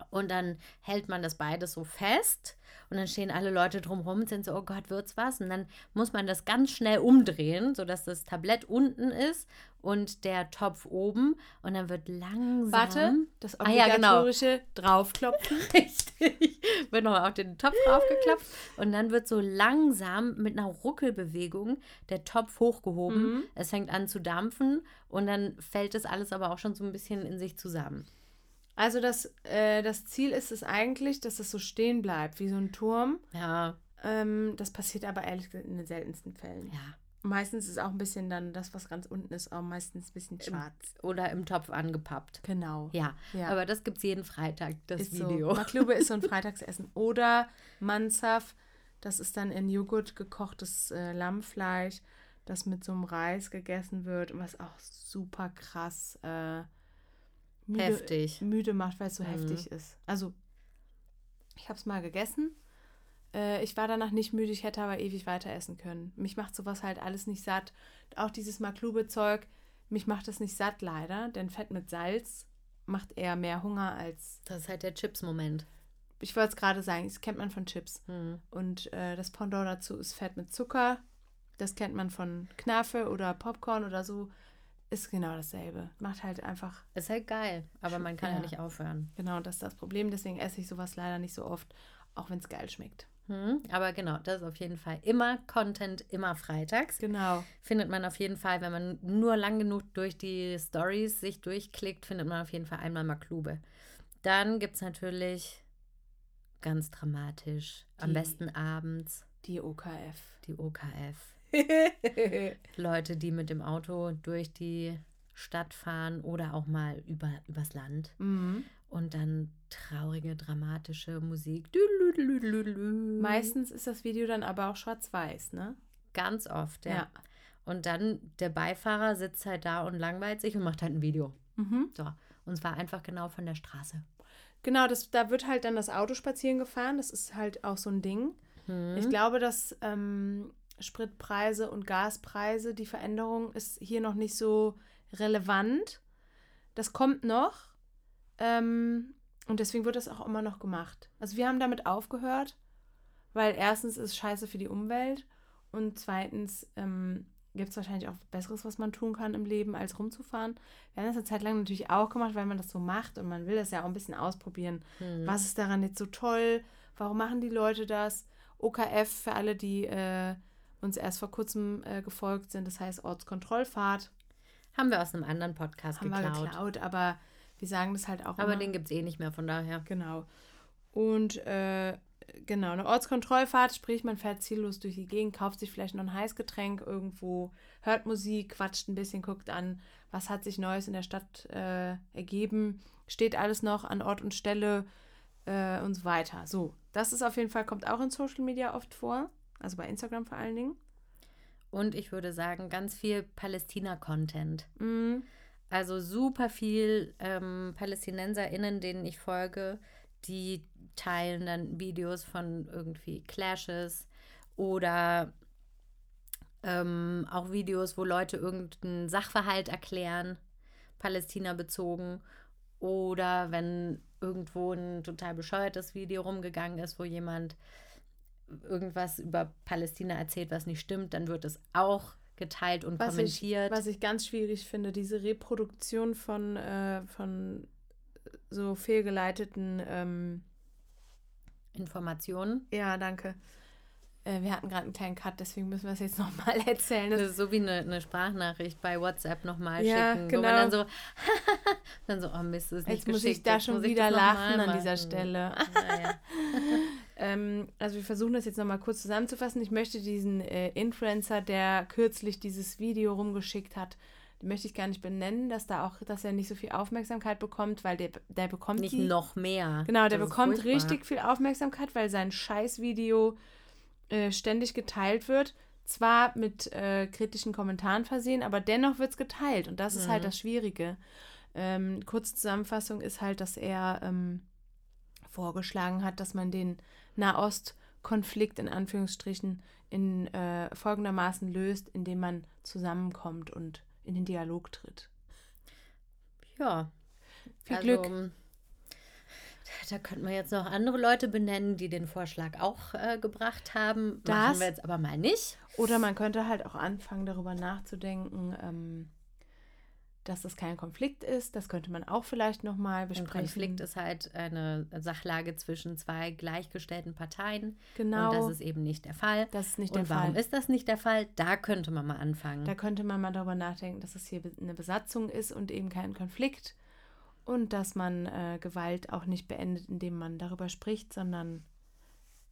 Und dann hält man das beides so fest. Und dann stehen alle Leute drumherum und sind so, oh Gott, wird's was? Und dann muss man das ganz schnell umdrehen, sodass das Tablett unten ist und der Topf oben. Und dann wird langsam. Warte, das Ah, ja, genau. obligatorische draufklopfen. Richtig. Wird nochmal auf den Topf draufgeklappt. Und dann wird so langsam mit einer Ruckelbewegung der Topf hochgehoben. Mhm. Es fängt an zu dampfen und dann fällt das alles aber auch schon so ein bisschen in sich zusammen. Also das, äh, das Ziel ist es eigentlich, dass es so stehen bleibt, wie so ein Turm. Ja, Ähm, das passiert aber ehrlich gesagt in den seltensten Fällen. ja. Meistens ist auch ein bisschen dann das, was ganz unten ist, auch meistens ein bisschen schwarz. Oder im Topf angepappt. Genau. Ja, Ja. aber das gibt es jeden Freitag, das ist Video. So. Maklube ist so ein Freitagsessen. Oder Mansaf, das ist dann in Joghurt gekochtes äh, Lammfleisch, das mit so einem Reis gegessen wird, und was auch super krass äh, müde, Heftig. müde macht, weil es so Mhm. heftig ist. Also, ich habe es mal gegessen. Äh, ich war danach nicht müde, ich hätte aber ewig weiter essen können. Mich macht sowas halt alles nicht satt. Auch dieses Maklube-Zeug, mich macht das nicht satt leider, denn Fett mit Salz macht eher mehr Hunger als Das ist halt der Chips-Moment. ich wollte es gerade sagen, das kennt man von Chips. Hm. Und äh, das Pendant dazu ist Fett mit Zucker. Das kennt man von Knafe oder Popcorn oder so. Ist genau dasselbe. Macht halt einfach, Ist halt geil, aber man kann ja, Ja. nicht aufhören. genau das ist das Problem. Deswegen esse ich sowas leider nicht so oft, auch wenn es geil schmeckt. Hm. Aber genau, das ist auf jeden Fall immer Content, immer freitags. Genau. Findet man auf jeden Fall, wenn man nur lang genug durch die Stories sich durchklickt, findet man auf jeden Fall einmal Maklube. Dann gibt es natürlich ganz dramatisch, am Die- besten abends, Die OKF. die OKF. Leute, die mit dem Auto durch die Stadt fahren oder auch mal über, übers Land. mhm. Und dann traurige, dramatische Musik. Meistens ist das Video dann aber auch schwarz-weiß, ne? Ganz oft, ja. Ja. Und dann der Beifahrer sitzt halt da und langweilt sich und macht halt ein Video. Mhm. So. Und zwar einfach genau von der Straße. Genau, das, da wird halt dann das Auto spazieren gefahren. Das ist halt auch so ein Ding. Hm. Ich glaube, dass ähm, Spritpreise und Gaspreise, die Veränderung ist hier noch nicht so relevant. Das kommt noch. Ähm, und deswegen wird das auch immer noch gemacht. Also wir haben damit aufgehört, weil erstens ist scheiße für die Umwelt und zweitens ähm, gibt es wahrscheinlich auch Besseres, was man tun kann im Leben, als rumzufahren. Wir haben das eine Zeit lang natürlich auch gemacht, weil man das so macht und man will das ja auch ein bisschen ausprobieren. Hm. Was ist daran jetzt so toll? Warum machen die Leute das? OKF für alle, die äh, uns erst vor kurzem äh, gefolgt sind, das heißt Ortskontrollfahrt, Haben wir aus einem anderen Podcast haben wir geklaut. geklaut, aber wir sagen das halt auch Aber immer. den gibt es eh nicht mehr, von daher. Genau. Und äh, genau, eine Ortskontrollfahrt, sprich, man fährt ziellos durch die Gegend, kauft sich vielleicht noch ein Heißgetränk irgendwo, hört Musik, quatscht ein bisschen, guckt an, was hat sich Neues in der Stadt äh, ergeben, steht alles noch an Ort und Stelle äh, und so weiter. So, das ist auf jeden Fall, kommt auch in Social Media oft vor, also bei Instagram vor allen Dingen. Und ich würde sagen, ganz viel Palästina-Content. Mhm. Also super viel ähm, PalästinenserInnen, denen ich folge, die teilen dann Videos von irgendwie Clashes oder ähm, auch Videos, wo Leute irgendeinen Sachverhalt erklären, Palästina bezogen. Oder wenn irgendwo ein total bescheuertes Video rumgegangen ist, wo jemand irgendwas über Palästina erzählt, was nicht stimmt, dann wird es auch geteilt und Was ich, kommentiert. was ich ganz schwierig finde, diese Reproduktion von, äh, von so fehlgeleiteten ähm, Informationen. Ja, danke. Äh, wir hatten gerade einen kleinen Cut, deswegen müssen wir es jetzt nochmal erzählen. Das Das, ist so wie eine, eine Sprachnachricht bei WhatsApp nochmal Ja, schicken, wo genau. man dann so, dann so, oh Mist, das ist nicht jetzt muss ich da jetzt schon wieder lachen an dieser. Stelle. Naja. ähm, also wir versuchen das jetzt nochmal kurz zusammenzufassen. Ich möchte diesen äh, Influencer, der kürzlich dieses Video rumgeschickt hat, den möchte ich gar nicht benennen, dass da auch, dass er nicht so viel Aufmerksamkeit bekommt, weil der, der bekommt Nicht die, noch mehr. Genau, der Das bekommt richtig viel Aufmerksamkeit, weil sein Scheißvideo äh, ständig geteilt wird. Zwar mit äh, kritischen Kommentaren versehen, aber dennoch wird es geteilt. Und das ist halt Mhm. das Schwierige. Ähm, kurze Zusammenfassung ist halt, dass er ähm, vorgeschlagen hat, dass man den Konflikt in Anführungsstrichen in äh, folgendermaßen löst, indem man zusammenkommt und in den Dialog tritt. Ja. Viel Glück. Da könnte man jetzt noch andere Leute benennen, die den Vorschlag auch äh, gebracht haben. Das- Machen wir jetzt aber mal nicht. Oder man könnte halt auch anfangen, darüber nachzudenken, ähm, dass das kein Konflikt ist. Das könnte man auch vielleicht nochmal Ein besprechen. Konflikt ist halt eine Sachlage zwischen zwei gleichgestellten Parteien. Genau. Und das ist eben nicht der Fall. Das ist nicht und der warum Fall. ist das nicht der Fall? Da könnte man mal anfangen. Da könnte man mal darüber nachdenken, dass es hier eine Besatzung ist und eben kein Konflikt. Und dass man äh, Gewalt auch nicht beendet, indem man darüber spricht, sondern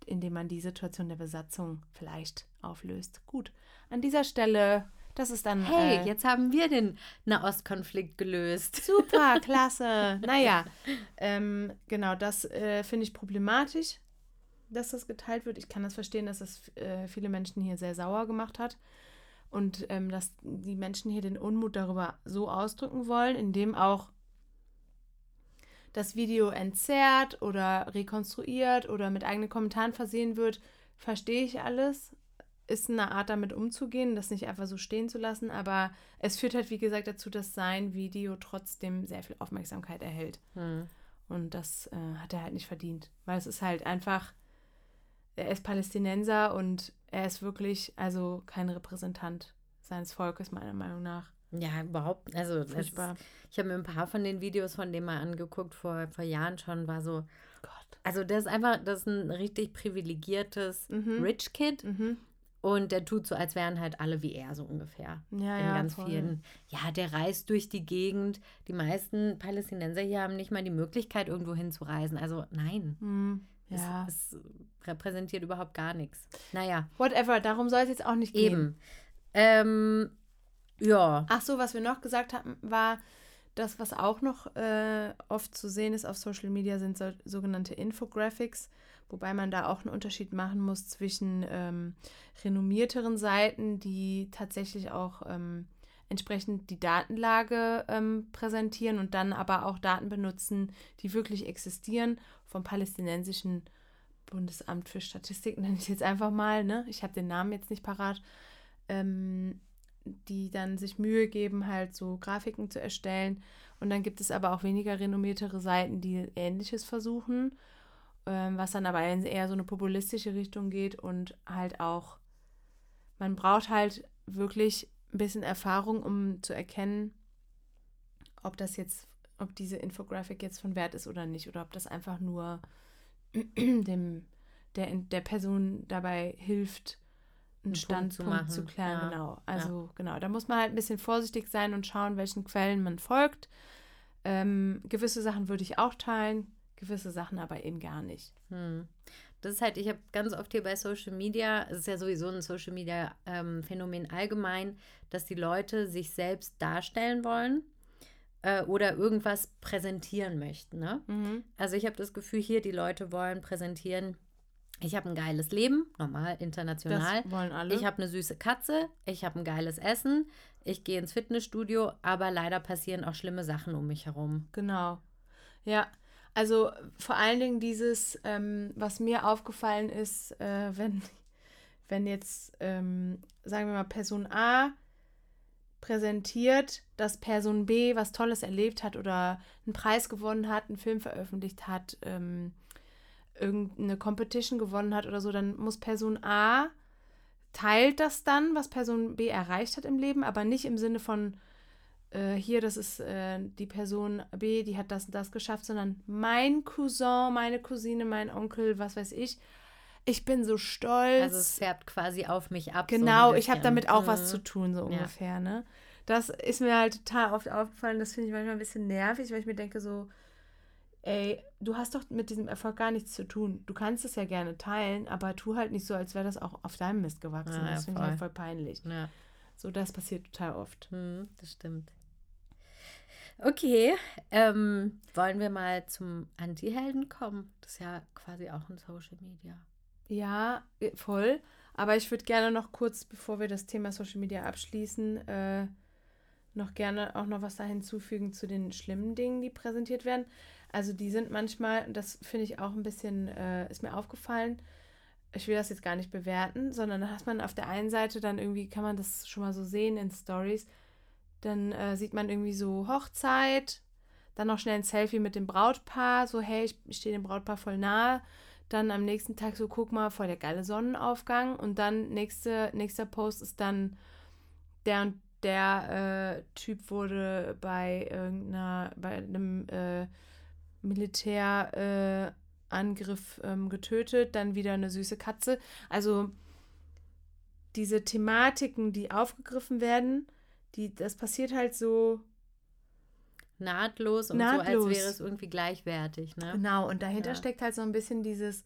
indem man die Situation der Besatzung vielleicht auflöst. Gut, an dieser Stelle, das ist dann. hey, äh, jetzt haben wir den Nahostkonflikt gelöst. Super, klasse. naja, ähm, genau, das äh, finde ich problematisch, dass das geteilt wird. Ich kann das verstehen, dass das äh, viele Menschen hier sehr sauer gemacht hat. Und ähm, dass die Menschen hier den Unmut darüber so ausdrücken wollen, indem auch das Video entzerrt oder rekonstruiert oder mit eigenen Kommentaren versehen wird, verstehe ich alles. Ist eine Art, damit umzugehen, das nicht einfach so stehen zu lassen, aber es führt halt, wie gesagt, dazu, dass sein Video trotzdem sehr viel Aufmerksamkeit erhält. Hm. Und das äh, hat er halt nicht verdient. Weil es ist halt einfach, er ist Palästinenser und er ist wirklich, also kein Repräsentant seines Volkes, meiner Meinung nach. Ja, überhaupt. Also, ist, ich habe mir ein paar von den Videos von dem mal angeguckt, vor, vor Jahren schon, war so. Gott. Also, der ist einfach, das ist ein richtig privilegiertes Mhm. Rich Kid. Mhm. Und der tut so, als wären halt alle wie er, so ungefähr. Ja, in ja, ganz voll. vielen. Ja, der reist durch die Gegend. Die meisten Palästinenser hier haben nicht mal die Möglichkeit, irgendwo hinzureisen. Also nein, Hm, ja. es, es repräsentiert überhaupt gar nichts. Naja, Whatever, darum soll es jetzt auch nicht gehen. eben. Ähm, ja. Ach so, was wir noch gesagt haben, war, das, was auch noch äh, oft zu sehen ist auf Social Media, sind so, sogenannte Infographics, wobei man da auch einen Unterschied machen muss zwischen ähm, renommierteren Seiten, die tatsächlich auch ähm, entsprechend die Datenlage ähm, präsentieren und dann aber auch Daten benutzen, die wirklich existieren, vom palästinensischen Bundesamt für Statistik, nenne ich jetzt einfach mal, ne? Ich habe den Namen jetzt nicht parat. Ähm, die dann sich Mühe geben, halt so Grafiken zu erstellen. Und dann gibt es aber auch weniger renommiertere Seiten, die Ähnliches versuchen, ähm, was dann aber eher so eine populistische Richtung geht und halt auch, man braucht halt wirklich ein bisschen Erfahrung, um zu erkennen, ob das jetzt, ob diese Infografik jetzt von Wert ist oder nicht, oder ob das einfach nur dem, der, der Person dabei hilft, einen Einen Punkt zu Standpunkt zu, machen, klären. ja. Genau. Also genau, da muss man halt ein bisschen vorsichtig sein und schauen, welchen Quellen man folgt. Ähm, gewisse Sachen würde ich auch teilen, gewisse Sachen aber eben gar nicht. Hm. Das ist halt, ich habe ganz oft hier bei Social Media, es ist ja sowieso ein Social Media ähm, Phänomen allgemein, dass die Leute sich selbst darstellen wollen äh, oder irgendwas präsentieren möchten. Ne? Also ich habe das Gefühl hier, die Leute wollen präsentieren, ich habe ein geiles Leben, normal, international. Das wollen alle. Ich habe eine süße Katze, ich habe ein geiles Essen, ich gehe ins Fitnessstudio, aber leider passieren auch schlimme Sachen um mich herum. Genau. Ja, also vor allen Dingen dieses, ähm, was mir aufgefallen ist, äh, wenn, wenn jetzt, ähm, sagen wir mal, Person A präsentiert, dass Person B was Tolles erlebt hat oder einen Preis gewonnen hat, einen Film veröffentlicht hat, ähm, irgendeine Competition gewonnen hat oder so, dann muss Person A teilt das dann, was Person B erreicht hat im Leben, aber nicht im Sinne von äh, hier, das ist äh, die Person B, die hat das und das geschafft, sondern mein Cousin, meine Cousine, mein Onkel, was weiß ich. Ich bin so stolz. Also es färbt quasi auf mich ab. so Genau, ich habe damit auch was Mhm. zu tun, so Ja. ungefähr, ne? Das ist mir halt total oft aufgefallen, das finde ich manchmal ein bisschen nervig, weil ich mir denke so, ey, du hast doch mit diesem Erfolg gar nichts zu tun. Du kannst es ja gerne teilen, aber tu halt nicht so, als wäre das auch auf deinem Mist gewachsen. Ja, ja, das finde ich halt voll. voll peinlich. Ja, So, das passiert total oft. hm, das stimmt. Okay, ähm, wollen wir mal zum Anti-Helden kommen? Das ist ja quasi auch ein Social Media. Ja, äh, voll. Aber ich würde gerne noch kurz, bevor wir das Thema Social Media abschließen, äh, noch gerne auch noch was da hinzufügen zu den schlimmen Dingen, die präsentiert werden. Also die sind manchmal, das finde ich auch ein bisschen, äh, ist mir aufgefallen, ich will das jetzt gar nicht bewerten, sondern da hat man auf der einen Seite dann irgendwie, kann man das schon mal so sehen in Stories, dann äh, sieht man irgendwie so Hochzeit, dann noch schnell ein Selfie mit dem Brautpaar, so hey, ich, ich stehe dem Brautpaar voll nahe. Dann am nächsten Tag so, guck mal, voll der geile Sonnenaufgang. Und dann nächste, nächster Post ist dann der und der äh, Typ wurde bei irgendeiner, bei einem äh, Militärangriff äh, ähm, getötet, dann wieder eine süße Katze. Also diese Thematiken, die aufgegriffen werden, die, das passiert halt so nahtlos und nahtlos. so, als wäre es irgendwie gleichwertig. Ne? Genau, und dahinter ja. steckt halt so ein bisschen dieses,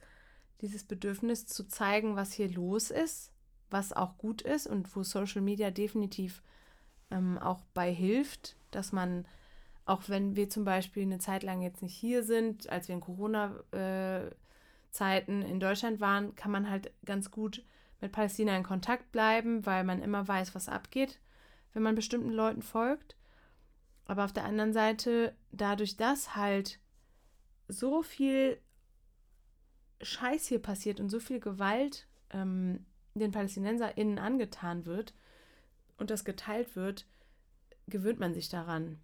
dieses Bedürfnis zu zeigen, was hier los ist, was auch gut ist und wo Social Media definitiv ähm, auch bei hilft, dass man, auch wenn wir zum Beispiel eine Zeit lang jetzt nicht hier sind, als wir in Corona-Zeiten äh, in Deutschland waren, kann man halt ganz gut mit Palästina in Kontakt bleiben, weil man immer weiß, was abgeht, wenn man bestimmten Leuten folgt. Aber auf der anderen Seite, dadurch, dass halt so viel Scheiß hier passiert und so viel Gewalt ähm, den PalästinenserInnen angetan wird und das geteilt wird, gewöhnt man sich daran.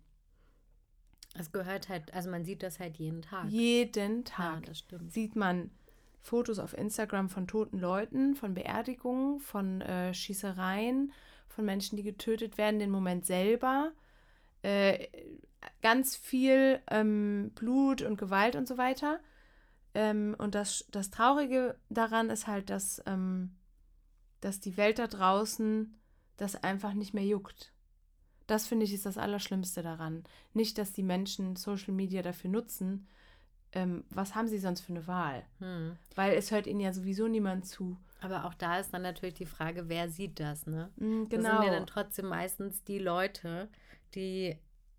Es gehört halt, also man sieht das halt jeden Tag. Jeden Tag ja, das stimmt. sieht man Fotos auf Instagram von toten Leuten, von Beerdigungen, von äh, Schießereien, von Menschen, die getötet werden, den Moment selber äh, ganz viel ähm, Blut und Gewalt und so weiter. Ähm, und das, das Traurige daran ist halt, dass, ähm, dass die Welt da draußen das einfach nicht mehr juckt. Das finde ich ist das Allerschlimmste daran. Nicht, dass die Menschen Social Media dafür nutzen. Ähm, was haben sie sonst für eine Wahl? Hm. Weil es hört ihnen ja sowieso niemand zu. Aber auch da ist dann natürlich die Frage, wer sieht das, ne? genau. Das sind ja dann trotzdem meistens die Leute, die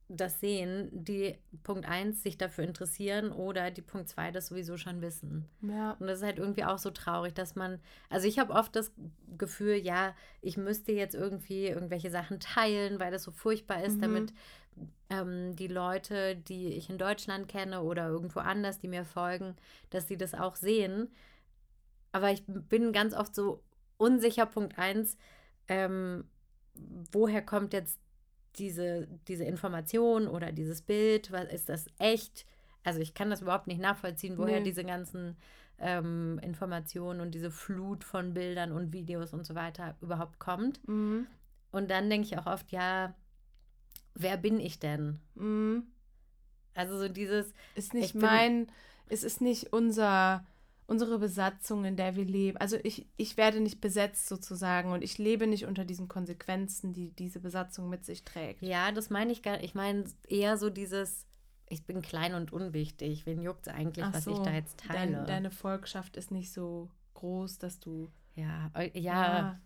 das sehen, die Punkt 1 sich dafür interessieren oder die Punkt 2 das sowieso schon wissen. Ja. Und das ist halt irgendwie auch so traurig, dass man, also ich habe oft das Gefühl, ja, ich müsste jetzt irgendwie irgendwelche Sachen teilen, weil das so furchtbar ist, mhm. damit ähm, die Leute, die ich in Deutschland kenne oder irgendwo anders, die mir folgen, dass sie das auch sehen. Aber ich bin ganz oft so unsicher, Punkt 1, ähm, woher kommt jetzt diese, diese Information oder dieses Bild, was ist das echt? Also ich kann das überhaupt nicht nachvollziehen, woher nee. diese ganzen ähm, Informationen und diese Flut von Bildern und Videos und so weiter überhaupt kommt. Mhm. Und dann denke ich auch oft, ja, wer bin ich denn? Mhm. Also so dieses. Ist nicht mein, es ist nicht unser unsere Besatzung, in der wir leben. Also ich, ich werde nicht besetzt sozusagen und ich lebe nicht unter diesen Konsequenzen, die diese Besatzung mit sich trägt. Ja, das meine ich gar nicht. Ich meine eher so dieses, ich bin klein und unwichtig. Wen juckt es eigentlich, Ach was so, ich da jetzt teile? Dein, deine Volkschaft ist nicht so groß, dass du. Ja, ja. Ja,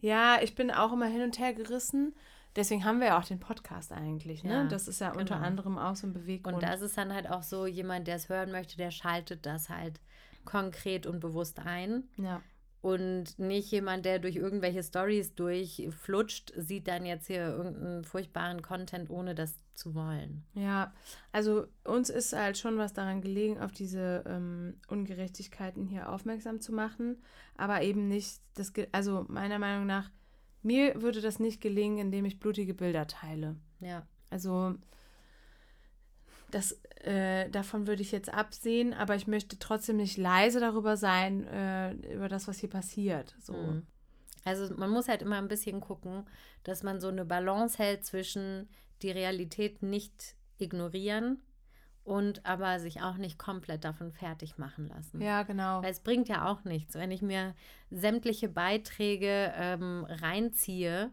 ja ich bin auch immer hin und her gerissen. Deswegen haben wir ja auch den Podcast eigentlich, ne? Ja, das ist ja genau. unter anderem auch so ein Beweggrund. Und das ist dann halt auch so, jemand, der es hören möchte, der schaltet das halt konkret und bewusst ein. Ja. Und nicht jemand, der durch irgendwelche Stories durchflutscht, sieht dann jetzt hier irgendeinen furchtbaren Content, ohne das zu wollen. Ja, also uns ist halt schon was daran gelegen, auf diese ähm, Ungerechtigkeiten hier aufmerksam zu machen, aber eben nicht, das, also meiner Meinung nach, mir würde das nicht gelingen, indem ich blutige Bilder teile. Ja. Also das, äh, davon würde ich jetzt absehen, aber ich möchte trotzdem nicht leise darüber sein, äh, über das, was hier passiert. So. Mhm. Also man muss halt immer ein bisschen gucken, dass man so eine Balance hält zwischen die Realität nicht ignorieren und aber sich auch nicht komplett davon fertig machen lassen. Ja, genau. Weil es bringt ja auch nichts, wenn ich mir sämtliche Beiträge ähm, reinziehe,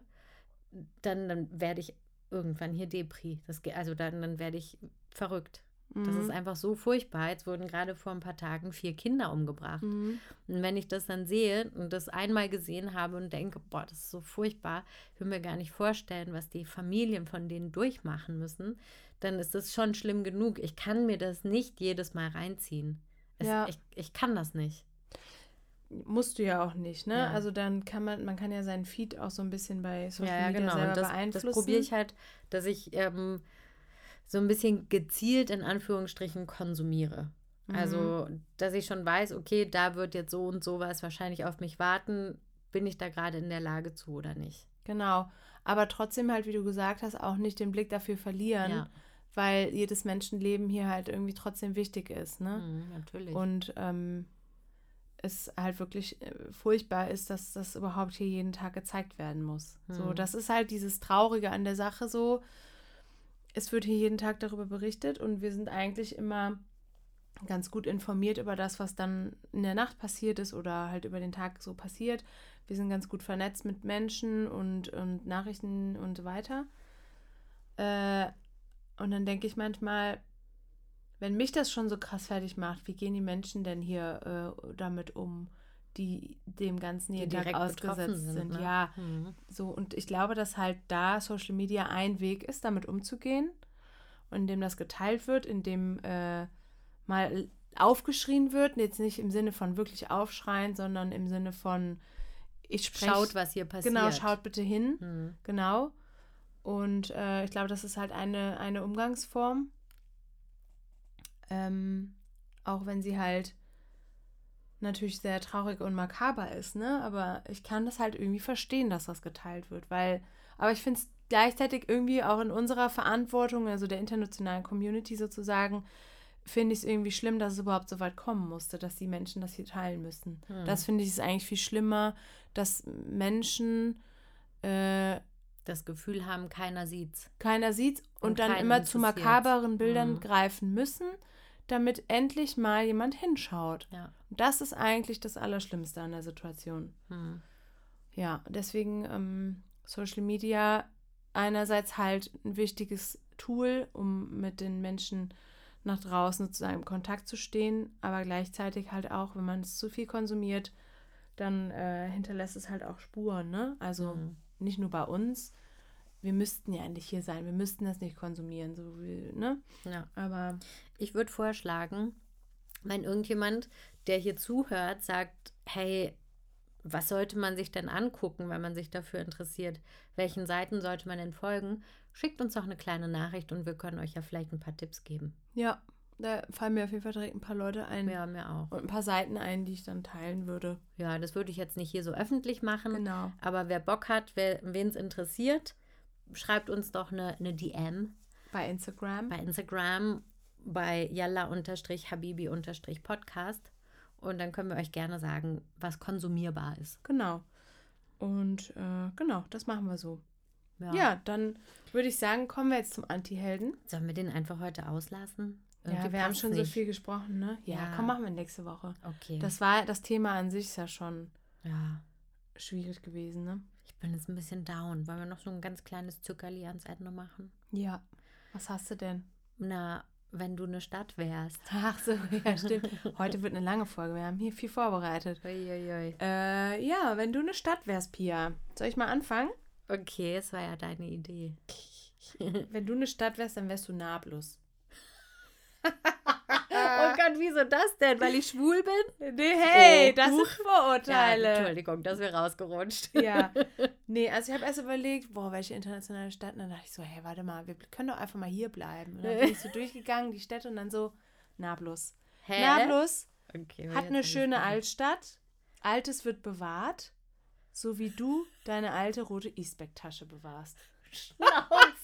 dann, dann werde ich irgendwann hier Depri. Das, also dann, dann werde ich verrückt. Das ist mhm. einfach so furchtbar. Jetzt wurden gerade vor ein paar Tagen vier Kinder umgebracht. Mhm. Und wenn ich das dann sehe und das einmal gesehen habe und denke, boah, das ist so furchtbar, ich will mir gar nicht vorstellen, was die Familien von denen durchmachen müssen, dann ist das schon schlimm genug. Ich kann mir das nicht jedes Mal reinziehen. Es, ja. ich, ich kann das nicht. Musst du ja auch nicht, ne? Ja. Also dann kann man, man kann ja seinen Feed auch so ein bisschen bei Social ja, Media genau. selber das, beeinflussen. Das probiere ich halt, dass ich ähm, so ein bisschen gezielt in Anführungsstrichen konsumiere. Also, dass ich schon weiß, okay, da wird jetzt so und so was wahrscheinlich auf mich warten, bin ich da gerade in der Lage zu oder nicht. Genau. Aber trotzdem halt, wie du gesagt hast, auch nicht den Blick dafür verlieren, Ja. weil jedes Menschenleben hier halt irgendwie trotzdem wichtig ist, ne? Mhm, natürlich. Und ähm, es halt wirklich äh, furchtbar ist, dass das überhaupt hier jeden Tag gezeigt werden muss. So, Hm. das ist halt dieses Traurige an der Sache so. Es wird hier jeden Tag darüber berichtet und wir sind eigentlich immer ganz gut informiert über das, was dann in der Nacht passiert ist oder halt über den Tag so passiert. Wir sind ganz gut vernetzt mit Menschen und, und Nachrichten und so weiter. Äh, und dann denke ich manchmal, wenn mich das schon so krass fertig macht, wie gehen die Menschen denn hier äh, damit um, die dem Ganzen jeden Tag direkt ausgesetzt sind? ne? Ja, Mhm. so. Und ich glaube, dass halt da Social Media ein Weg ist, damit umzugehen. Und indem das geteilt wird, indem äh, mal aufgeschrien wird, jetzt nicht im Sinne von wirklich aufschreien, sondern im Sinne von ich spreche. Schaut, was hier passiert. Genau, schaut bitte hin. Mhm. Genau. Und äh, ich glaube, das ist halt eine, eine Umgangsform. Ähm, auch wenn sie halt natürlich sehr traurig und makaber ist, ne? Aber ich kann das halt irgendwie verstehen, dass das geteilt wird, weil, aber ich finde es gleichzeitig irgendwie auch in unserer Verantwortung, also der internationalen Community sozusagen, finde ich es irgendwie schlimm, dass es überhaupt so weit kommen musste, dass die Menschen das hier teilen müssen. Hm. Das finde ich ist eigentlich viel schlimmer, dass Menschen äh, Das Gefühl haben, keiner sieht's. keiner sieht und, Und dann immer zu makaberen Bildern Mhm. greifen müssen, damit endlich mal jemand hinschaut. Ja. Und das ist eigentlich das Allerschlimmste an der Situation. Mhm. Ja, deswegen ähm, Social Media einerseits halt ein wichtiges Tool, um mit den Menschen nach draußen sozusagen im Kontakt zu stehen, aber gleichzeitig halt auch, wenn man es zu viel konsumiert, dann äh, hinterlässt es halt auch Spuren, ne? Also Mhm. nicht nur bei uns. Wir müssten ja nicht hier sein, wir müssten das nicht konsumieren, so wie, ne? ja. Aber Ich würde vorschlagen, wenn irgendjemand, der hier zuhört, sagt, hey, was sollte man sich denn angucken, wenn man sich dafür interessiert? Welchen Seiten sollte man denn folgen? Schickt uns doch eine kleine Nachricht und wir können euch ja vielleicht ein paar Tipps geben. ja, da fallen mir auf jeden Fall direkt ein paar Leute ein Ja, mir auch. und ein paar Seiten ein, die ich dann teilen würde. Ja, das würde ich jetzt nicht hier so öffentlich machen. Genau. Aber wer Bock hat, wen es interessiert, schreibt uns doch eine, eine DM Bei Instagram. bei Instagram bei yalla-habibi-podcast und dann können wir euch gerne sagen, was konsumierbar ist. Genau. Und äh, genau, das machen wir so. Ja, dann würde ich sagen, kommen wir jetzt zum Anti-Helden. Sollen wir den einfach heute auslassen? Ja, Irgendwie wir haben schon so nicht. viel gesprochen, ne? Ja, Ja. komm, machen wir nächste Woche. Okay. Das war das Thema an sich ist ja schon ja, schwierig gewesen, ne? ich bin jetzt ein bisschen down. Wollen wir noch so ein ganz kleines Zuckerli ans Ende machen? Ja. Was hast du denn? Na, wenn du eine Stadt wärst. Ach so, ja, stimmt. Heute wird eine lange Folge. Wir haben hier viel vorbereitet. Uiuiui. Äh, ja, wenn du eine Stadt wärst, Pia. Soll ich mal anfangen? Okay, es war ja deine Idee. Wenn du eine Stadt wärst, dann wärst du Nablus. oh Gott, wieso das denn? Weil ich schwul bin? Nee, hey, Oh, das sind Vorurteile. Entschuldigung, das wäre rausgerutscht. Ja. Nee, also ich habe erst überlegt, boah, welche internationale Stadt? Und dann dachte ich so, hey, warte mal, wir können doch einfach mal hier bleiben. Und dann bin ich so durchgegangen, die Städte, und dann so, Nablus. Hä? Nablus Okay, hat eine schöne. Altstadt. Altes wird bewahrt, so wie du deine alte rote Eastback-Tasche bewahrst. Schnauze.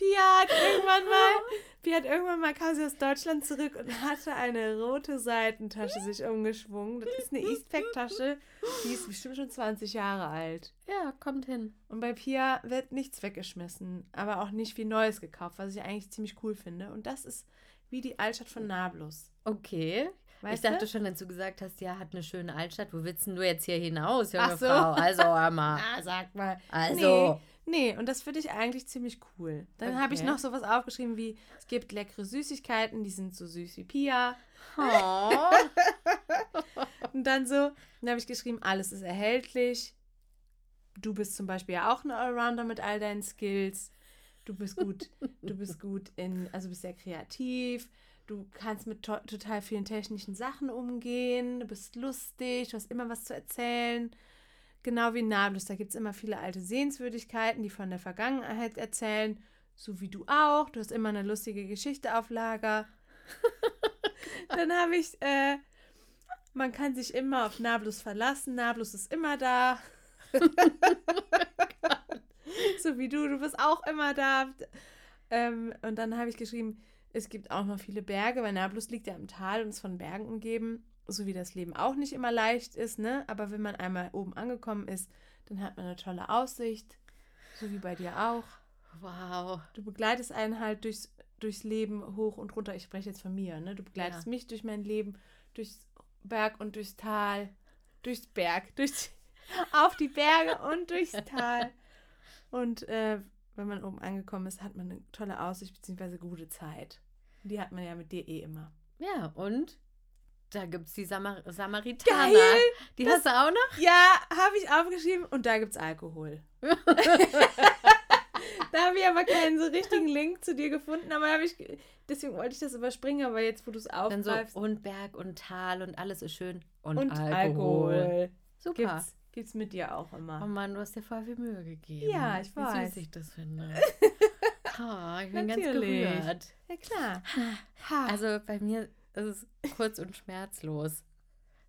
Pia hat irgendwann mal, Pia hat irgendwann mal kam sie aus Deutschland zurück und hatte eine rote Seitentasche sich umgeschwungen. Das ist eine Eastpack-Tasche, die ist bestimmt schon 20 Jahre alt. Ja, kommt hin. Und bei Pia wird nichts weggeschmissen, aber auch nicht wie Neues gekauft, was ich eigentlich ziemlich cool finde. Und das ist wie die Altstadt von Nablus. Okay. Weißt ich dachte du? schon, als du gesagt hast, ja, hat eine schöne Altstadt. Wo willst denn du jetzt hier hinaus, junge Ach so. Frau? Also, hör mal. Ah, sag mal. Also. Nee, und das finde ich eigentlich ziemlich cool. Dann habe ich Okay. noch sowas aufgeschrieben wie, es gibt leckere Süßigkeiten, die sind so süß wie Pia. Oh. Und dann so, dann habe ich geschrieben, alles ist erhältlich. Du bist zum Beispiel ja auch ein Allrounder mit all deinen Skills. Du bist gut, du bist gut in, also bist sehr kreativ. Du kannst mit to total vielen technischen Sachen umgehen. Du bist lustig, du hast immer was zu erzählen. Genau wie Nablus, da gibt es immer viele alte Sehenswürdigkeiten, die von der Vergangenheit erzählen. so wie du auch. Du hast immer eine lustige Geschichte auf Lager. Dann habe ich, äh, man kann sich immer auf Nablus verlassen. Nablus ist immer da. so wie du, du bist auch immer da. Ähm, und dann habe ich geschrieben, es gibt auch noch viele Berge, weil Nablus liegt ja im Tal und ist von Bergen umgeben, so wie das Leben auch nicht immer leicht ist, ne? Aber wenn man einmal oben angekommen ist, dann hat man eine tolle Aussicht, so wie bei dir auch. Wow. Du begleitest einen halt durchs, durchs Leben hoch und runter. Ich spreche jetzt von mir, ne? Du begleitest Ja. mich durch mein Leben, durchs Berg und durchs Tal, durchs Berg, durchs, auf die Berge und durchs Tal. Und äh, wenn man oben angekommen ist, hat man eine tolle Aussicht bzw. gute Zeit. Die hat man ja mit dir eh immer. Ja, und da gibt es die Samar Samaritaner. Geil! Die hast du auch noch? Ja, habe ich aufgeschrieben und da gibt es Alkohol. da habe ich aber keinen so richtigen Link zu dir gefunden, aber habe ich, deswegen wollte ich das überspringen, aber jetzt, wo du es Dann so aufgreifst. und Berg und Tal und alles ist schön. Und, und Alkohol. Alkohol. Super. Gibt's, gibt's mit dir auch Oh immer. Mann, du hast dir voll viel Mühe gegeben. Ja, ich Wie weiß. süß ich das finde. oh, ich bin ganz Natürlich. gerührt. Ja, klar. Ha. Also bei mir ist es kurz und schmerzlos.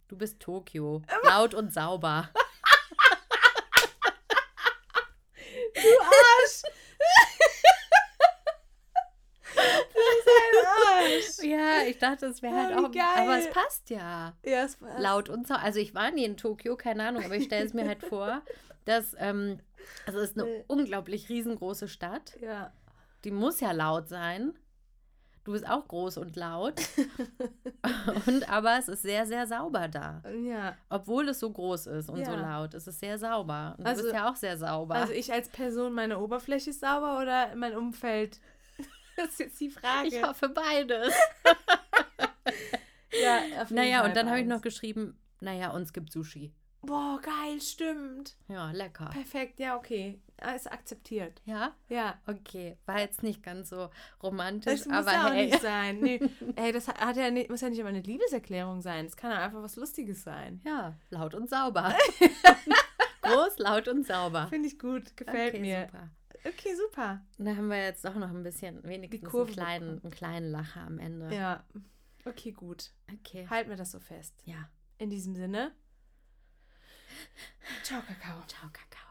Du bist Tokio. Laut und sauber. du Arsch! du bist ein Arsch! Ja, ich dachte, es wäre halt Oh, wie auch. geil. Aber es passt ja. Ja, es war Laut und sauber. Also ich war nie in Tokio, keine Ahnung, aber ich stelle es mir halt vor, dass. Ähm, also es ist eine unglaublich riesengroße Stadt. Ja. Die muss ja laut sein. Du bist auch groß und laut. und aber es ist sehr, sehr sauber da. Ja. Obwohl es so groß ist und so Ja. laut. Es ist sehr sauber. Und Also- du bist ja auch sehr sauber. Also ich als Person, meine Oberfläche ist sauber oder mein Umfeld? Das ist jetzt die Frage. ich hoffe beides. ja, auf jeden Naja, Fall und dann habe ich noch geschrieben, naja, uns gibt Sushi. Boah, geil, stimmt. Ja, lecker. Perfekt, ja, okay. Ah, Ist akzeptiert. Ja, Ja. okay. War jetzt nicht ganz so romantisch, Das muss aber ja auch hey. nicht sein. Nee. Ey, das hat ja nicht, muss ja nicht immer eine Liebeserklärung sein. Es kann ja einfach was Lustiges sein. Ja, laut und sauber. Groß, laut und sauber. Finde ich gut, gefällt okay, mir. super. Okay, super. Da haben wir jetzt doch noch ein bisschen, wenigstens einen kleinen, einen kleinen Lacher am Ende. Ja. Okay, gut. Okay. Halten wir das so fest. Ja. In diesem Sinne. Ciao, Kakao. Ciao, Kakao.